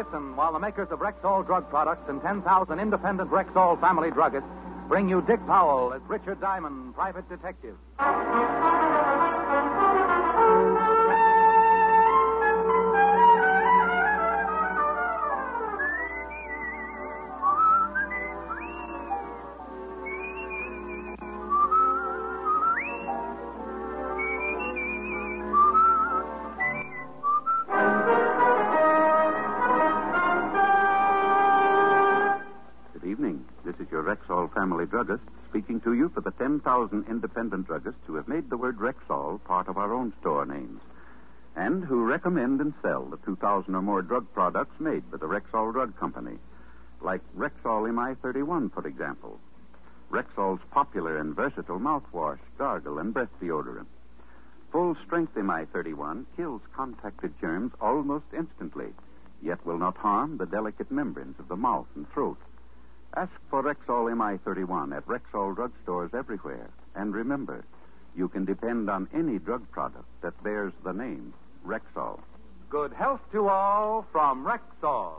Listen while the makers of Rexall drug products and 10,000 independent Rexall family druggists bring you Dick Powell as Richard Diamond, private detective. 10,000 independent druggists who have made the word Rexall part of our own store names and who recommend and sell the 2,000 or more drug products made by the Rexall Drug Company, like Rexall MI31, for example. Rexall's popular and versatile mouthwash, gargle, and breath deodorant. Full strength MI31 kills contacted germs almost instantly, yet will not harm the delicate membranes of the mouth and throat. Ask for Rexall MI31 at Rexall drugstores everywhere. And remember, you can depend on any drug product that bears the name Rexall. Good health to all from Rexall.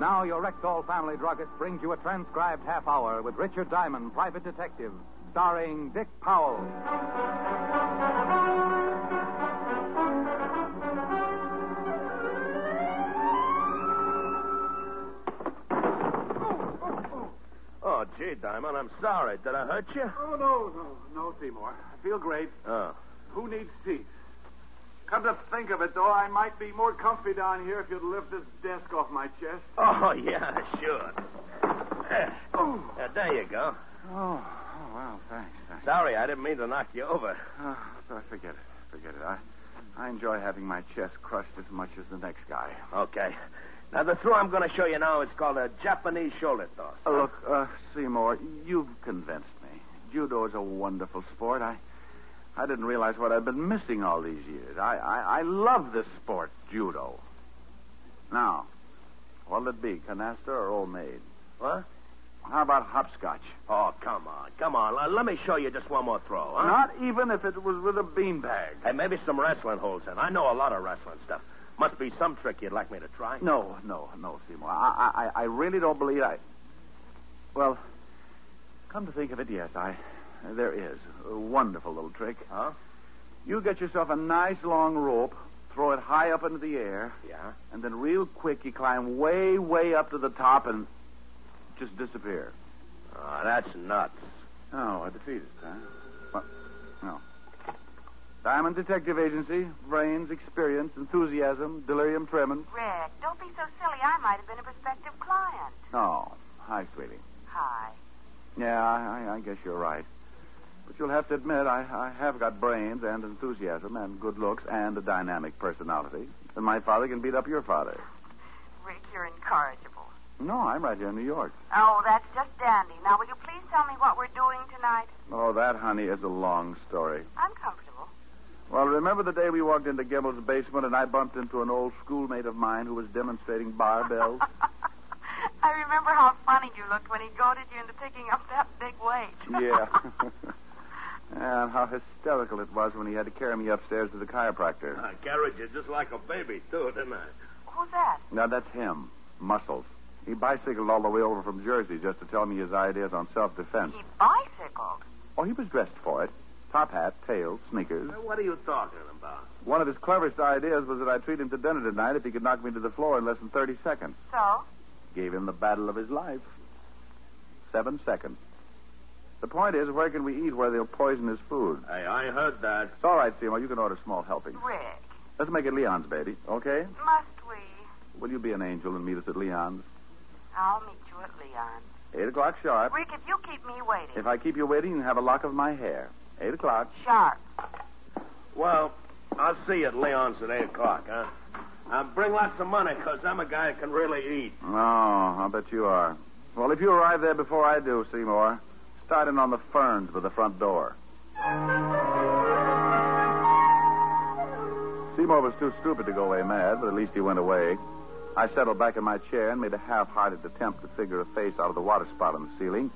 Now, your Rexall family druggist brings you a transcribed half hour with Richard Diamond, private detective, starring Dick Powell. Oh, gee, Diamond, I'm sorry. Did I hurt you? Oh, no, no, no, Seymour. I feel great. Oh. Who needs seats? Come to think of it, though, I might be more comfy down here if you'd lift this desk off my chest. Oh, yeah, sure. There. Yeah, oh. uh, there you go. Oh, oh well, thanks. thanks. Sorry, I didn't mean to knock you over. Oh, forget it. Forget it. I, I enjoy having my chest crushed as much as the next guy. Okay. Now, the throw I'm going to show you now is called a Japanese shoulder toss. Uh, look, uh, Seymour, you've convinced me. Judo is a wonderful sport. I, I didn't realize what I'd been missing all these years. I, I, I love this sport, judo. Now, what'll it be, canasta or old maid? What? How about hopscotch? Oh, come on. Come on. Let me show you just one more throw, huh? Not even if it was with a beanbag. Hey, maybe some wrestling holds in. I know a lot of wrestling stuff. Must be some trick you'd like me to try. No, no, no, Seymour. I, I, I really don't believe I. Well, come to think of it, yes, I. There is a wonderful little trick. Huh? You get yourself a nice long rope, throw it high up into the air, Yeah. and then real quick you climb way, way up to the top and just disappear. Oh, that's nuts. Oh, a defeatist, huh? Diamond Detective Agency, brains, experience, enthusiasm, delirium tremens. Rick, don't be so silly. I might have been a prospective client. Oh, hi, sweetie. Hi. Yeah, I, I, I guess you're right. But you'll have to admit, I, I have got brains and enthusiasm and good looks and a dynamic personality. And my father can beat up your father. Rick, you're incorrigible. No, I'm right here in New York. Oh, that's just dandy. Now, will you please tell me what we're doing tonight? Oh, that, honey, is a long story. I'm comfortable. Well, remember the day we walked into Gimbel's basement and I bumped into an old schoolmate of mine who was demonstrating barbells? I remember how funny you looked when he goaded you into picking up that big weight. yeah. and uh, how hysterical it was when he had to carry me upstairs to the chiropractor. I carried you just like a baby, too, didn't I? Who's that? Now, that's him. Muscles. He bicycled all the way over from Jersey just to tell me his ideas on self-defense. He bicycled. Oh, he was dressed for it. Top hat, tails, sneakers. What are you talking about? One of his cleverest ideas was that I'd treat him to dinner tonight if he could knock me to the floor in less than 30 seconds. So? Gave him the battle of his life. Seven seconds. The point is, where can we eat where they'll poison his food? Hey, I heard that. It's all right, Seymour. You can order small helpings. Rick, Let's make it Leon's, baby. Okay? must we? Will you be an angel and meet us at Leon's? I'll meet you at Leon's. Eight o'clock sharp. Rick, if you keep me waiting. If I keep you waiting, you have a lock of my hair. Eight o'clock. Sharp. Well, I'll see you at Leon's at 8 o'clock, huh? Uh, bring lots of money, because I'm a guy who can really eat. Oh, I'll bet you are. Well, if you arrive there before I do, Seymour, start in on the ferns by the front door. Seymour was too stupid to go away mad, but at least he went away. I settled back in my chair and made a half-hearted attempt to figure a face out of the water spout on the ceiling.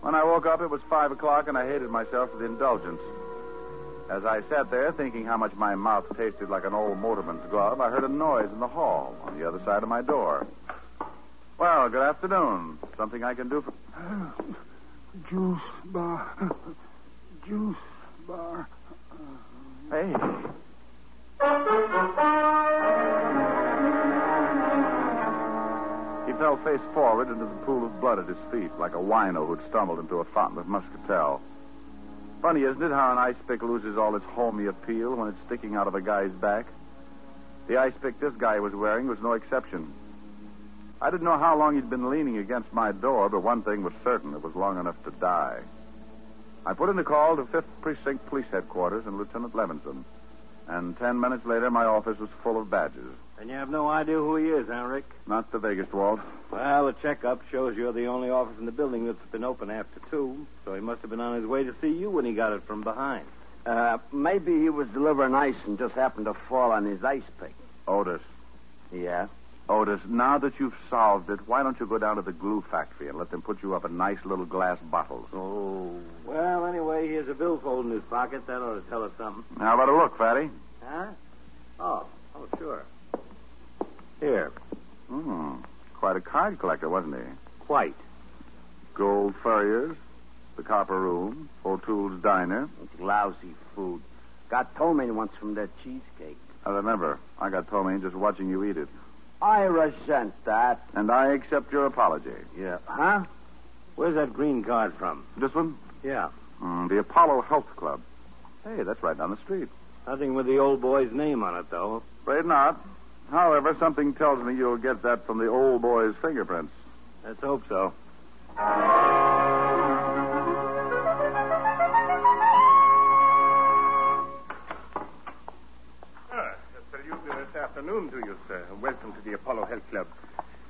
When I woke up, it was five o'clock, and I hated myself for the indulgence. As I sat there thinking how much my mouth tasted like an old motorman's glove, I heard a noise in the hall on the other side of my door. Well, good afternoon. Something I can do for. Juice bar. Juice bar. Hey. Fell face forward into the pool of blood at his feet, like a wino who'd stumbled into a fountain of muscatel. Funny, isn't it, how an ice pick loses all its homey appeal when it's sticking out of a guy's back? The ice pick this guy was wearing was no exception. I didn't know how long he'd been leaning against my door, but one thing was certain it was long enough to die. I put in a call to 5th Precinct Police Headquarters and Lieutenant Levinson. And ten minutes later, my office was full of badges. And you have no idea who he is, huh, Rick? Not the vaguest, Walt. Well, the checkup shows you're the only office in the building that's been open after two, so he must have been on his way to see you when he got it from behind. Uh, maybe he was delivering ice and just happened to fall on his ice pick. Otis. Yeah? Otis, now that you've solved it, why don't you go down to the glue factory and let them put you up in nice little glass bottles? Oh. Well, anyway, here's a billfold in his pocket. That ought to tell us something. How about a look, Fatty? Huh? Oh, oh, sure. Here. Hmm. Quite a card collector, wasn't he? Quite. Gold Furriers, the Copper Room, O'Toole's Diner. It's lousy food. Got ptomaine once from that cheesecake. I remember. I got ptomaine just watching you eat it. I resent that. And I accept your apology. Yeah. Huh? Where's that green card from? This one? Yeah. Mm, the Apollo Health Club. Hey, that's right down the street. Nothing with the old boy's name on it, though. Afraid not. However, something tells me you'll get that from the old boy's fingerprints. Let's hope so. Ah, salute this afternoon to you, sir. Welcome to the Apollo Health Club.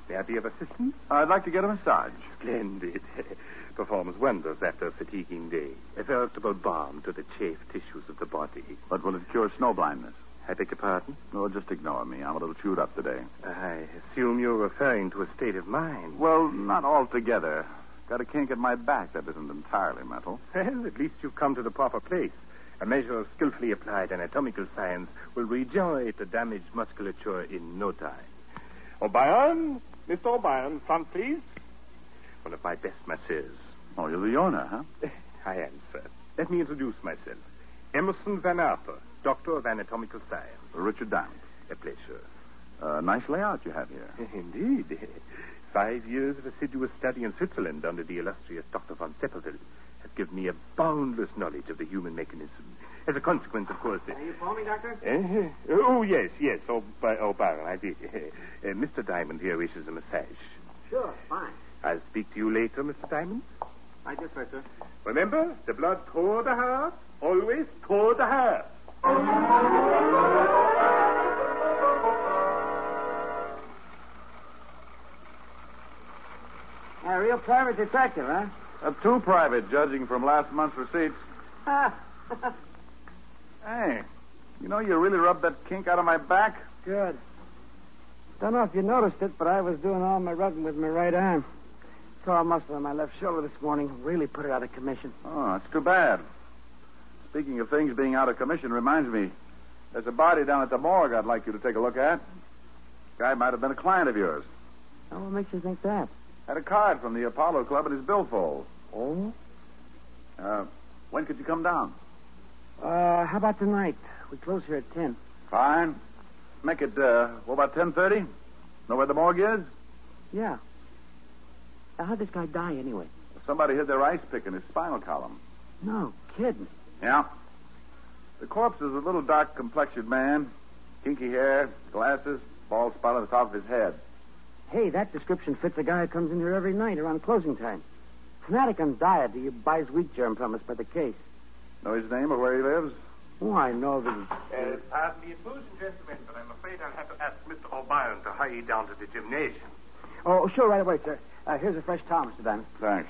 May I be of assistance? I'd like to get a massage. Splendid. Performs wonders after a fatiguing day. A veritable balm to the chafed tissues of the body. But will it cure snow blindness? I beg your pardon? No, just ignore me. I'm a little chewed up today. I assume you're referring to a state of mind. Well, not altogether. Got a kink in my back that isn't entirely mental. Well, at least you've come to the proper place. A measure of skillfully applied anatomical science will regenerate the damaged musculature in no time. O'Brien, Mr. O'Brien, front, please. One of my best masseurs. Oh, you're the owner, huh? I am, sir. Let me introduce myself. Emerson Van Arthur, Doctor of Anatomical Science. Richard Diamond. A pleasure. Uh, nice layout you have here. Indeed. Five years of assiduous study in Switzerland under the illustrious Dr. von Sepperville has given me a boundless knowledge of the human mechanism. As a consequence, of course. Are you calling me, Doctor? Uh, oh, yes, yes. Oh, by, oh, Byron, I did. Uh, Mr. Diamond here wishes a massage. Sure, fine. I'll speak to you later, Mr. Diamond. I just heard, sir. Remember, the blood toward the heart, always toward the heart. A real private detective, huh? Uh, too private, judging from last month's receipts. Hey, you know, you really rubbed that kink out of my back. Good. Don't know if you noticed it, but I was doing all my rubbing with my right arm. Tore a muscle on my left shoulder this morning. Really put it out of commission. Oh, that's too bad. Speaking of things being out of commission, reminds me, there's a body down at the morgue I'd like you to take a look at. Guy might have been a client of yours. Oh, what makes you think that? Had a card from the Apollo Club in his billfold. Oh? Uh, when could you come down? Uh, how about tonight? We close here at 10. Fine. Make it, uh, what about 10.30? Know where the morgue is? Yeah. Now, how'd this guy die anyway? Somebody hit their ice pick in his spinal column. No kidding. Yeah. The corpse is a little dark complexioned man, kinky hair, glasses, bald spot on the top of his head. Hey, that description fits a guy who comes in here every night around closing time. Fanatic on diet. He buys wheat germ from us by the case. Know his name or where he lives? Oh, I know that. Uh, pardon the intrusion, gentlemen, but I'm afraid I'll have to ask Mr. O'Brien to hurry down to the gymnasium. Oh, sure, right away, sir. Uh, here's a fresh towel, Mr. Diamond. Thanks.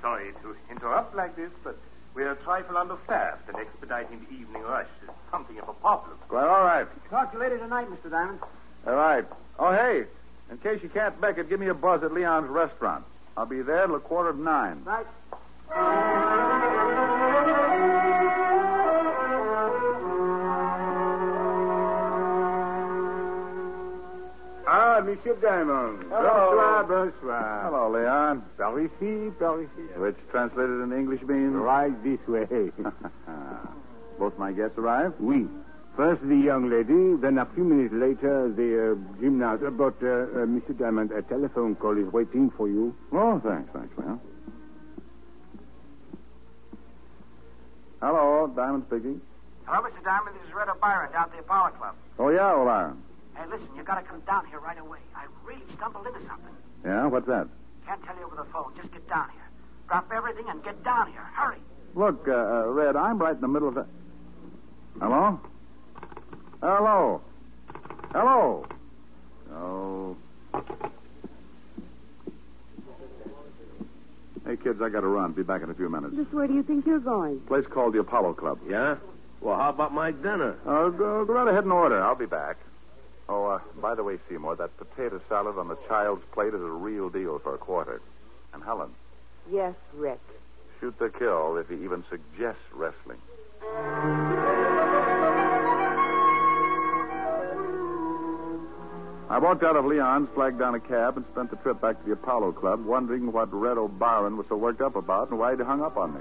Sorry to interrupt like this, but we're a trifle understaffed, and expediting the evening rush is something of a problem. Well, all right. Talk to you later tonight, Mr. Diamond. All right. Oh, hey, in case you can't make it, give me a buzz at Leon's restaurant. I'll be there till a quarter of nine. Right. Monsieur Diamond. Hello. Bonsoir, bonsoir. Hello, Leon. Par ici, par ici. Which translated into English means? Right this way. Both my guests arrived? oui. First the young lady, then a few minutes later the uh, gymnast. Uh, but, uh, uh, Mr. Diamond, a telephone call is waiting for you. Oh, thanks, thanks, Leon. Hello, Diamond speaking. Hello, Mr. Diamond. This is Red O'Byron down at the Apollo Club. Oh, yeah, O'Byron. Hey, listen, you gotta come down here right away. I really stumbled into something. Yeah, what's that? Can't tell you over the phone. Just get down here. Drop everything and get down here. Hurry. Look, uh, uh, Red, I'm right in the middle of the. Hello? Hello? Hello? Oh. Hey, kids, I gotta run. Be back in a few minutes. Just where do you think you're going? Place called the Apollo Club. Yeah? Well, how about my dinner? Uh, go, go right ahead and order. I'll be back. Oh, uh, by the way, Seymour, that potato salad on the child's plate is a real deal for a quarter. And Helen, Yes, Rick. shoot the kill if he even suggests wrestling. I walked out of Leon's, flagged down a cab, and spent the trip back to the Apollo Club, wondering what Red O'Byron was so worked up about and why he'd hung up on me.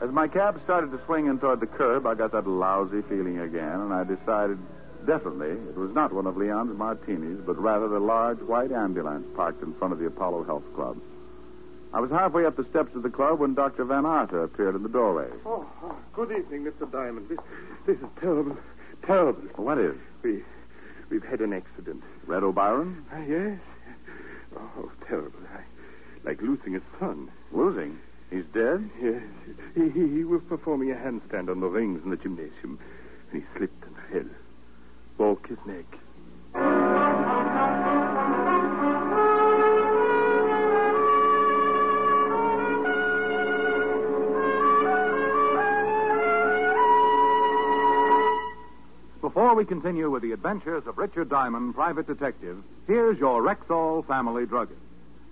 As my cab started to swing in toward the curb, I got that lousy feeling again, and I decided definitely it was not one of Leon's martinis, but rather the large white ambulance parked in front of the Apollo Health Club. I was halfway up the steps of the club when Dr. Van Arthur appeared in the doorway. Oh, oh, good evening, Mr. Diamond. This, this is terrible. Terrible. What is? We, we've had an accident. Red O'Byron? Ah, yes. Oh, terrible. I, like losing a son. Losing? He's dead? Yes. He, he, he was performing a handstand on the rings in the gymnasium, and he slipped and fell. Broke his neck. Before we continue with the adventures of Richard Diamond, private detective, here's your Rexall family druggist.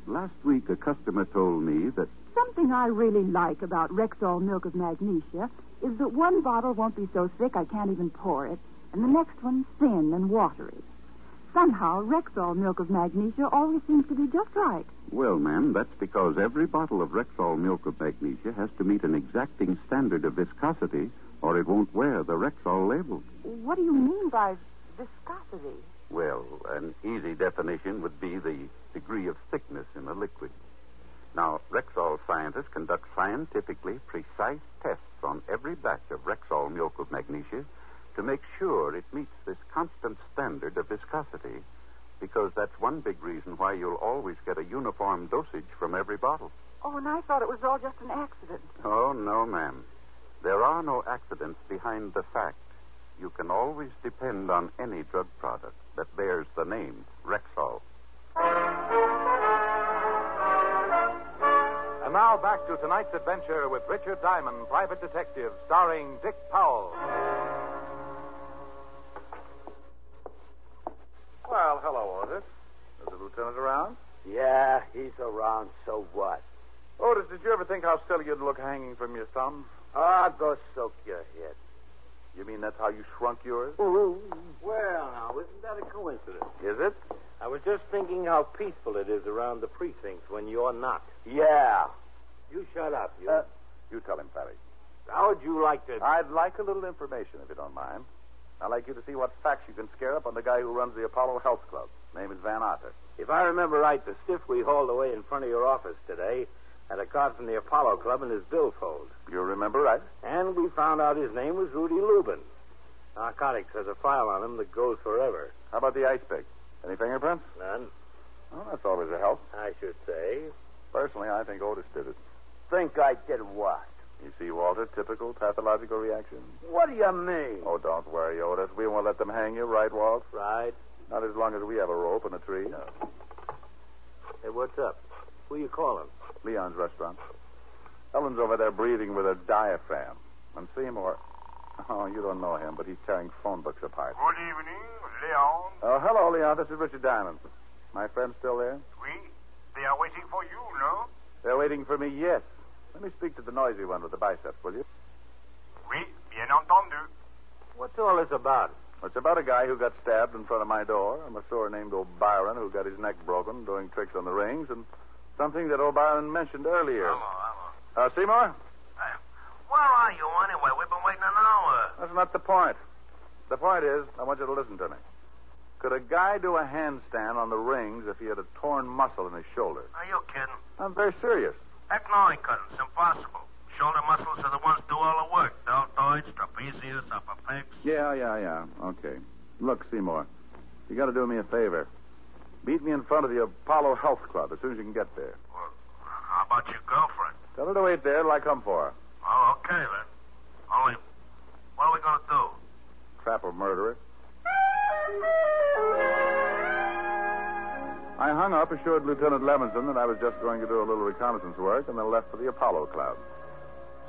Last week, a customer told me that Something I really like about Rexall milk of magnesia is that one bottle won't be so thick I can't even pour it, and the next one thin and watery. Somehow, Rexall milk of magnesia always seems to be just right. Well, ma'am, that's because every bottle of Rexall milk of magnesia has to meet an exacting standard of viscosity, or it won't wear the Rexall label. What do you mean by viscosity? Well, an easy definition would be the degree of thickness in a liquid. Now, Rexall scientists conduct scientifically precise tests on every batch of Rexall milk of magnesia to make sure it meets this constant standard of viscosity, because that's one big reason why you'll always get a uniform dosage from every bottle. Oh, and I thought it was all just an accident. Oh, no, ma'am. There are no accidents behind the fact. You can always depend on any drug product that bears the name Rexall. And now back to tonight's adventure with Richard Diamond, private detective, starring Dick Powell. Well, hello, Otis. Is the lieutenant around? Yeah, he's around, so what? Otis, did you ever think how silly you'd look hanging from your thumb? Ah, go soak your head. You mean that's how you shrunk yours? Ooh. Well, now, isn't that a coincidence? Is it? I was just thinking how peaceful it is around the precincts when you're not. Yeah. You shut up, you. Uh, you tell him, Fatty. How would you like to? I'd like a little information, if you don't mind. I'd like you to see what facts you can scare up on the guy who runs the Apollo Health Club. Name is Van Otter. If I remember right, the stiff we hauled away in front of your office today had a card from the Apollo Club in his billfold. You remember right? And we found out his name was Rudy Lubin. Narcotics has a file on him that goes forever. How about the ice pick? Any fingerprints? None. Well, that's always a help. I should say. Personally, I think Otis did it. Think I did what? You see, Walter, typical pathological reaction. What do you mean? Oh, don't worry, Otis. We won't let them hang you, right, Walt? Right. Not as long as we have a rope and a tree. Hey, what's up? Who you calling? Leon's restaurant. Ellen's over there breathing with a diaphragm. And Seymour. Oh, you don't know him, but he's tearing phone books apart. Good evening, Leon. Oh, hello, Leon. This is Richard Diamond. My friend's still there? Oui. They are waiting for you, no? They're waiting for me, yes. Let me speak to the noisy one with the biceps, will you? Oui, bien entendu. What's all this about? It's about a guy who got stabbed in front of my door, a masseur named O'Byron who got his neck broken doing tricks on the rings, and something that O'Byron mentioned earlier. Hello, Uh, Seymour? Where are you anyway? We've been waiting an hour. That's not the point. The point is, I want you to listen to me. Could a guy do a handstand on the rings if he had a torn muscle in his shoulder? Are you kidding? I'm very serious. Heck no, he couldn't. It's impossible. Shoulder muscles are the ones do all the work. Deltoids, trapezius, upper pecs. Yeah, yeah, yeah. Okay. Look, Seymour, you got to do me a favor. Meet me in front of the Apollo Health Club as soon as you can get there. Well, how about your girlfriend? Tell her to wait there till I come for her. Oh, okay then. Only, what are we going to do? Trap a murderer. I hung up, assured Lieutenant Levinson that I was just going to do a little reconnaissance work, and then left for the Apollo Club.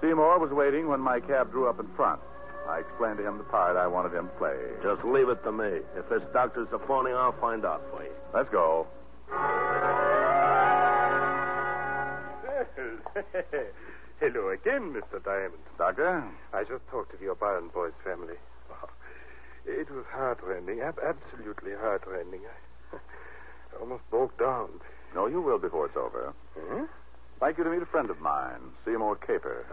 Seymour was waiting when my cab drew up in front. I explained to him the part I wanted him to play. Just leave it to me. If this doctor's a phony, I'll find out for you. Let's go. Hello again, Mr. Diamond. Doctor? I just talked to the O'Brien boys' family. It was heartrending, ab- absolutely heartrending. I, I almost broke down. No, you will before it's over. Hmm? Like you to meet a friend of mine, Seymour Caper.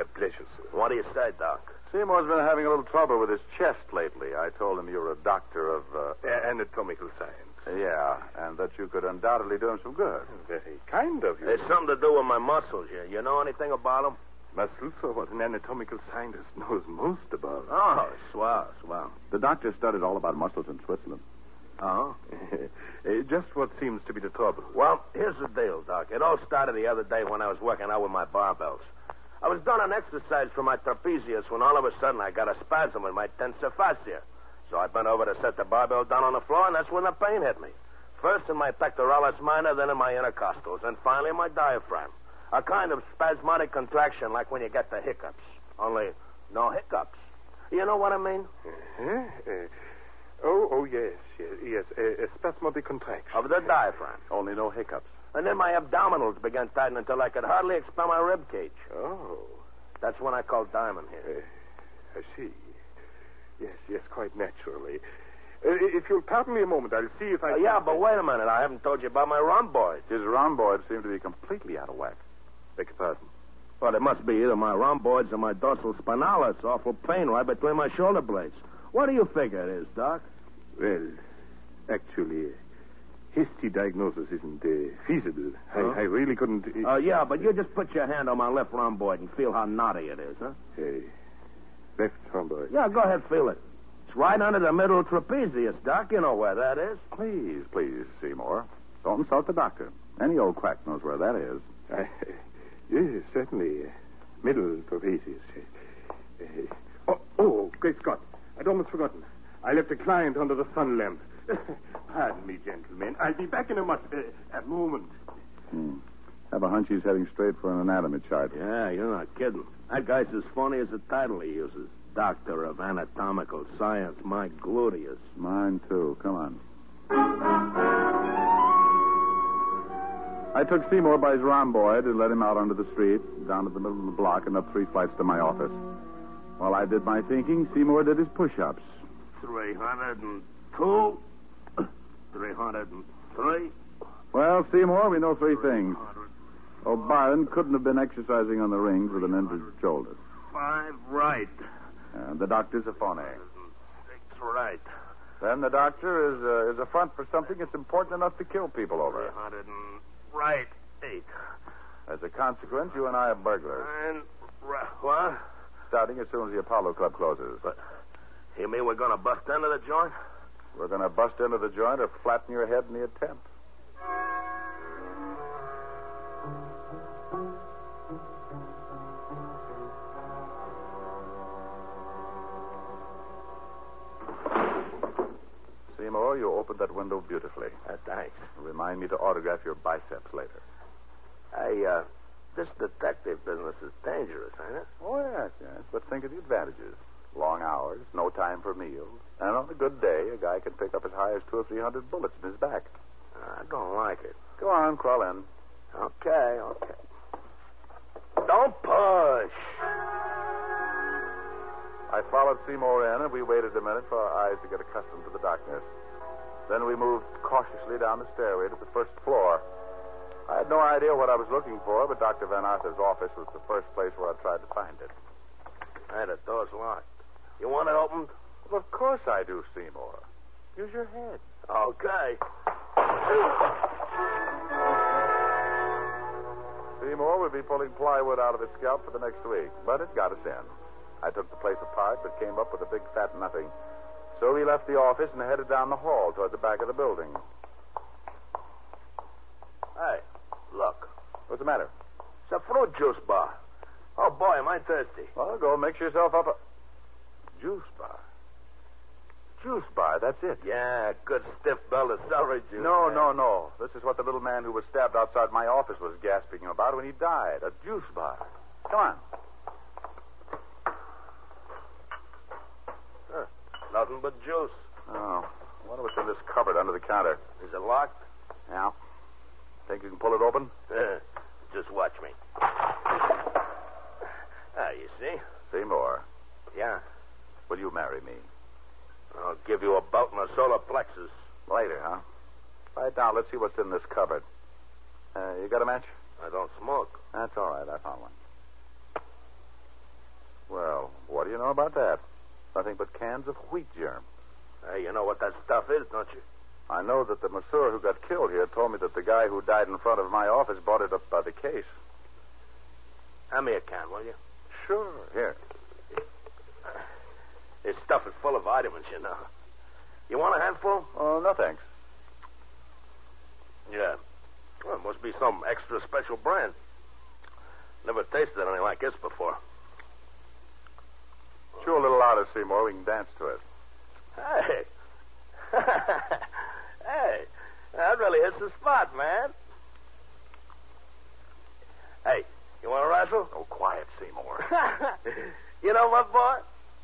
a pleasure, sir. What do you say, Doc? Seymour's been having a little trouble with his chest lately. I told him you're a doctor of. Uh, A- anatomical science. yeah, and that you could undoubtedly do him some good. Very kind of you. It's something to do with my muscles here. You know anything about them? Muscles are what an anatomical scientist knows most about. Oh, swell, swell. The doctor studied all about muscles in Switzerland. Oh? Uh, just what seems to be the trouble. Well, here's the deal, Doc. It all started the other day when I was working out with my barbells. I was doing an exercise for my trapezius when all of a sudden I got a spasm in my tensor fascia. So I bent over to set the barbell down on the floor, and that's when the pain hit me. First in my pectoralis minor, then in my intercostals, and finally in my diaphragm. A kind of spasmodic contraction like when you get the hiccups. Only no hiccups. You know what I mean? Huh? Oh, oh, yes, yes, yes. A, a spasmodic contraction. Of the diaphragm. Only no hiccups. And then my abdominals began tightening until I could hardly expel my rib cage. Oh, That's when I called Diamond here. uh, I see. Yes, yes, quite naturally. Uh, if you'll pardon me a moment, I'll see if I. Uh, can- yeah, but wait a minute. I haven't told you about my rhomboids. His rhomboids seem to be completely out of whack. Beg your pardon. Well, it must be either my rhomboids or my dorsal spinalis. Awful pain right between my shoulder blades. What do you figure it is, Doc? Well, actually, hasty diagnosis isn't uh, feasible. Huh? I, I really couldn't. Uh, Uh, yeah, but you just put your hand on my left rhomboid and feel how knotty it is, huh? Hey, left rhomboid. Yeah, go ahead, feel it. It's right under the middle trapezius, Doc. You know where that is. Please, please, Seymour. Don't insult the doctor. Any old quack knows where that is. I, yes, certainly. Uh, middle trapezius. Uh, oh, oh, great Scott. I'd almost forgotten. I left a client under the sun lamp. Pardon me, gentlemen. I'll be back in a, much, uh, a moment. Hmm. Have a hunch he's heading straight for an anatomy chart. Yeah, you're not kidding. That guy's as funny as the title he uses. Doctor of Anatomical Science, my gluteus. Mine, too. Come on. I took Seymour by his rhomboid and led him out onto the street, down to the middle of the block, and up three flights to my office. While I did my thinking, Seymour did his push-ups. 302. 303. Well, Seymour, we know three things. O'Brien couldn't have been exercising on the rings with an injured shoulder. five right. And the doctor's a phony. Six right. Then the doctor is, uh, is a front for something that's important enough to kill people over. 300 and right. Eight. As a consequence, you and I are burglars. Nine right. What? Starting as soon as the Apollo Club closes. But you mean we're going to bust into the joint? We're going to bust into the joint or flatten your head in the attempt. Seymour, you opened that window beautifully. Uh, thanks. Remind me to autograph your biceps later. I, uh, this detective business is dangerous, ain't it? Oh, yes, yes. But think of the advantages. Long hours, no time for meals. And on a good day, a guy can pick up as high as two or three hundred bullets in his back. I don't like it. Go on, crawl in. Okay, okay. Don't push. I followed Seymour in, and we waited a minute for our eyes to get accustomed to the darkness. Then we moved cautiously down the stairway to the first floor. I had no idea what I was looking for, but Dr. Van Arthur's office was the first place where I tried to find it. Hey, the door's locked. You want it opened? Well, of course I do, Seymour. Use your head. Okay. Seymour would be pulling plywood out of his scalp for the next week, but it got us in. I took the place apart, but came up with a big fat nothing. So we left the office and headed down the hall toward the back of the building. Hey, look. What's the matter? It's a fruit juice bar. Oh, boy, am I thirsty. Well, go mix yourself up a juice bar. Juice bar, that's it. Yeah, good stiff belt of celery juice. No, man. no, no. This is what the little man who was stabbed outside my office was gasping about when he died. A juice bar. Come on. Huh, nothing but juice. Oh, I wonder what's in this cupboard under the counter. Is it locked? Yeah. Think you can pull it open? Uh, just watch me. Ah, you see? Seymour, Yeah. Will you marry me? I'll give you a belt and a solar plexus. Later, huh? Right now, let's see what's in this cupboard. Uh, you got a match? I don't smoke. That's all right. I found one. Well, what do you know about that? Nothing but cans of wheat germ. Hey, you know what that stuff is, don't you? I know that the masseur who got killed here told me that the guy who died in front of my office bought it up by the case. Hand me a can, will you? Sure. Here. This stuff is full of vitamins, you know. You want a handful? Oh, no thanks. Yeah. Well, it must be some extra special brand. Never tasted anything like this before. Chew a little louder, Seymour. We can dance to it. Hey. hey. That really hits the spot, man. Hey, you want to wrestle? Oh, quiet, Seymour. you know what, boy?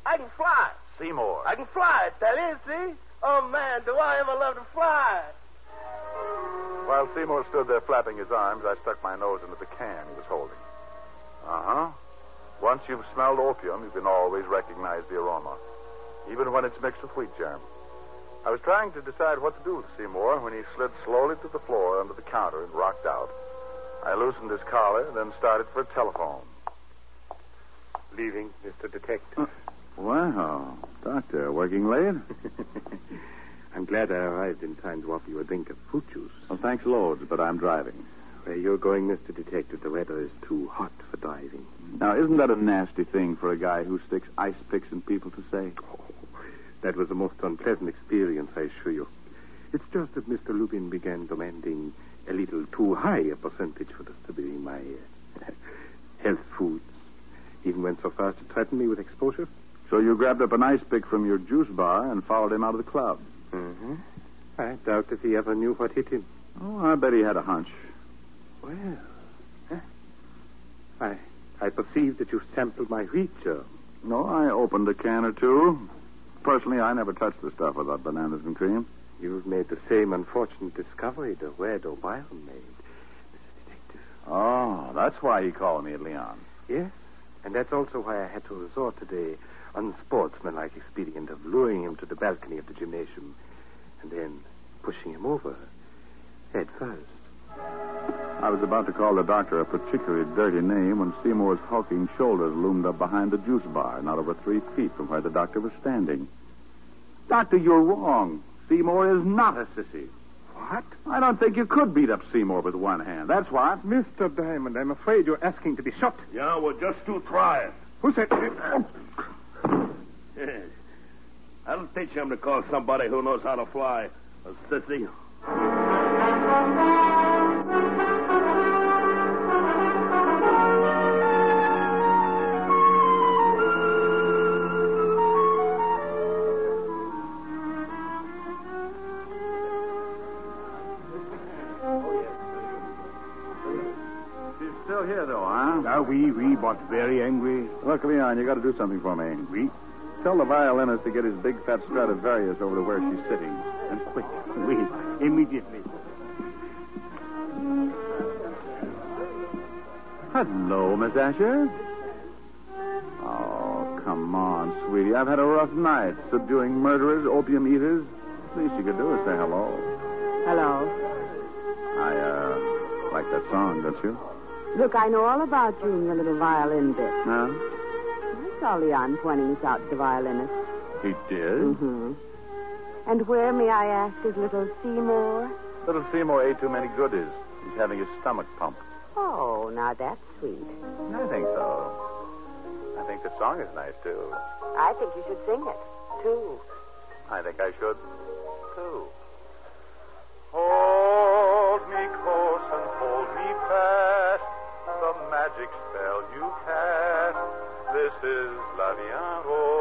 I can fly. Seymour. I can fly, That is, tell see? Oh, man, do I ever love to fly. While Seymour stood there flapping his arms, I stuck my nose into the can he was holding. Uh huh. Once you've smelled opium, you can always recognize the aroma, even when it's mixed with wheat germ. I was trying to decide what to do with Seymour when he slid slowly to the floor under the counter and rocked out. I loosened his collar, then started for a telephone. Leaving, Mr. Detective. Wow. Doctor, working late? I'm glad I arrived in time to offer you a drink of fruit juice. Well, thanks loads, but I'm driving. Where you're going, Mr. Detective, the weather is too hot for driving. Now, isn't that a nasty thing for a guy who sticks ice picks in people to say? Oh, that was a most unpleasant experience, I assure you. It's just that Mr. Lubin began demanding a little too high a percentage for be my uh, health foods. Even went so far as to threaten me with exposure. So you grabbed up an ice pick from your juice bar and followed him out of the club. Mm-hmm. I doubt if he ever knew what hit him. Oh, I bet he had a hunch. Well, huh? I I perceive that you sampled my wheat germ. No, I opened a can or two. Personally, I never touched the stuff without bananas and cream. You've made the same unfortunate discovery that Red O'Brien made, Mr. Detective. Oh, that's why he called me at Leon. Yes, and that's also why I had to resort to the unsportsmanlike expedient of luring him to the balcony of the gymnasium and then pushing him over head first. I was about to call the doctor a particularly dirty name when Seymour's hulking shoulders loomed up behind the juice bar, not over three feet from where the doctor was standing. Doctor, you're wrong. Seymour is not a sissy. What? I don't think you could beat up Seymour with one hand. That's what. Mr. Diamond, I'm afraid you're asking to be shot. Yeah, well, just to try it. Who said... Oh, Yes. I'll teach him to call somebody who knows how to fly a sissy. She's still here, though, huh? Ah, oui, oui, but very angry. Look, Leon, you got to do something for me. Oui. Tell the violinist to get his big fat Stradivarius over to where she's sitting. And quick. Oui, immediately. Hello, Miss Asher. Oh, come on, sweetie. I've had a rough night subduing murderers, opium eaters. Least you could do is say hello. Hello. I, uh, like that song, don't you? Look, I know all about you and your little violin bit. Huh? I saw Leon pointing us out to the violinist. He did? Mm-hmm. And where, may I ask, is little Seymour? Little Seymour ate too many goodies. He's having his stomach pumped. Oh, now that's sweet. I think so. I think the song is nice, too. I think you should sing it, too. I think I should, too. Hold me close and hold me fast. The magic spell you cast. This is La Vie en Rose.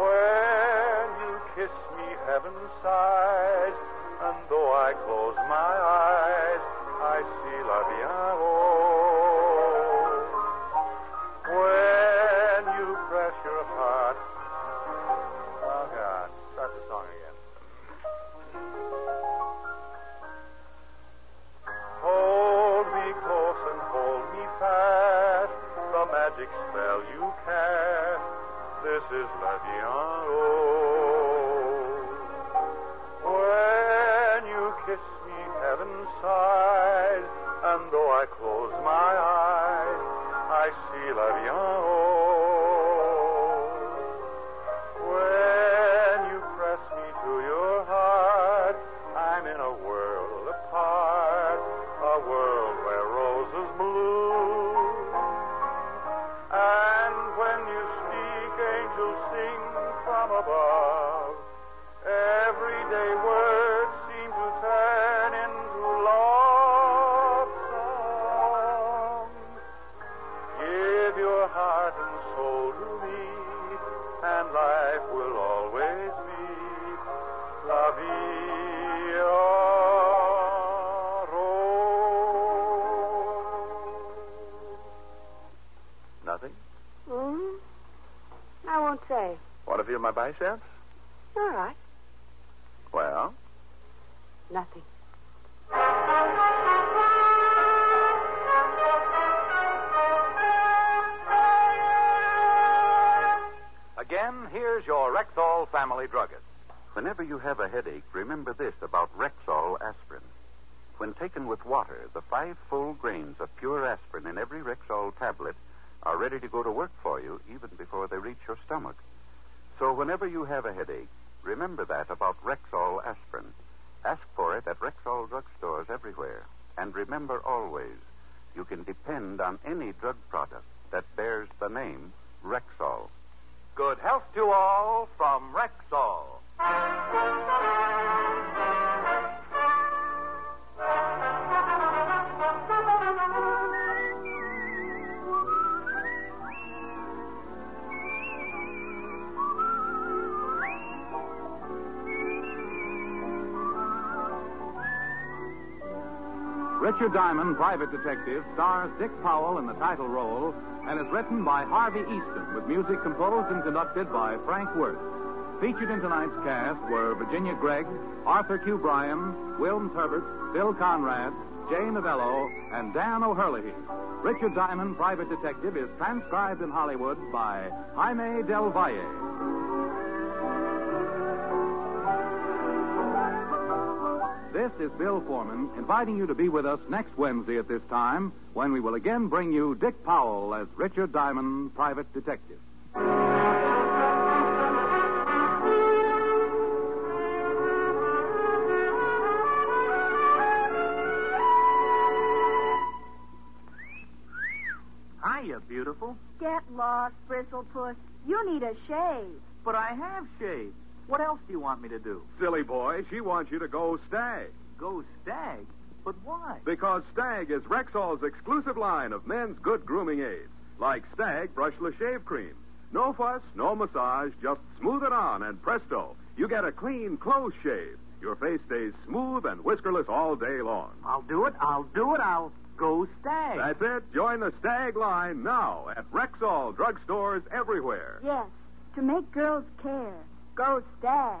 When you kiss me, heaven sighs. And though I close my eyes, I see La Vie magic spell you cast. This is La Vie. When you kiss me, heaven sighs. And though I close my eyes, I see La Nothing? Hmm? I won't say. Want to feel my biceps? All right. Well, Nothing. Again, here's your Rexall family druggist. Whenever you have a headache, remember this about Rexall aspirin. When taken with water, the five full grains of pure aspirin in every Rexall tablet are ready to go to work for you even before they reach your stomach. So whenever you have a headache, remember that about Rexall aspirin. Ask for it at Rexall drugstores everywhere. And remember always, you can depend on any drug product that bears the name Rexall. Good health to all from Rexall. Richard Diamond, Private Detective, stars Dick Powell in the title role and is written by Harvey Easton with music composed and conducted by Frank Worth. Featured in tonight's cast were Virginia Gregg, Arthur Q. Bryan, Wilms Herbert, Bill Conrad, Jay Novello, and Dan O'Herlihy. Richard Diamond, Private Detective, is transcribed in Hollywood by Jaime Del Valle. This is Bill Foreman inviting you to be with us next Wednesday at this time when we will again bring you Dick Powell as Richard Diamond, private detective. Hiya, beautiful. Get lost, Bristlepuss. You need a shave. But I have shaved. What else do you want me to do? Silly boy, she wants you to go Stag. Go stag? But why? Because Stag is Rexall's exclusive line of men's good grooming aids, like Stag Brushless Shave Cream. No fuss, no massage, just smooth it on, and presto, you get a clean, close shave. Your face stays smooth and whiskerless all day long. I'll do it. I'll do it. I'll go stag. That's it. Join the Stag line now at Rexall drugstores everywhere. Yes, to make girls care. Go stag.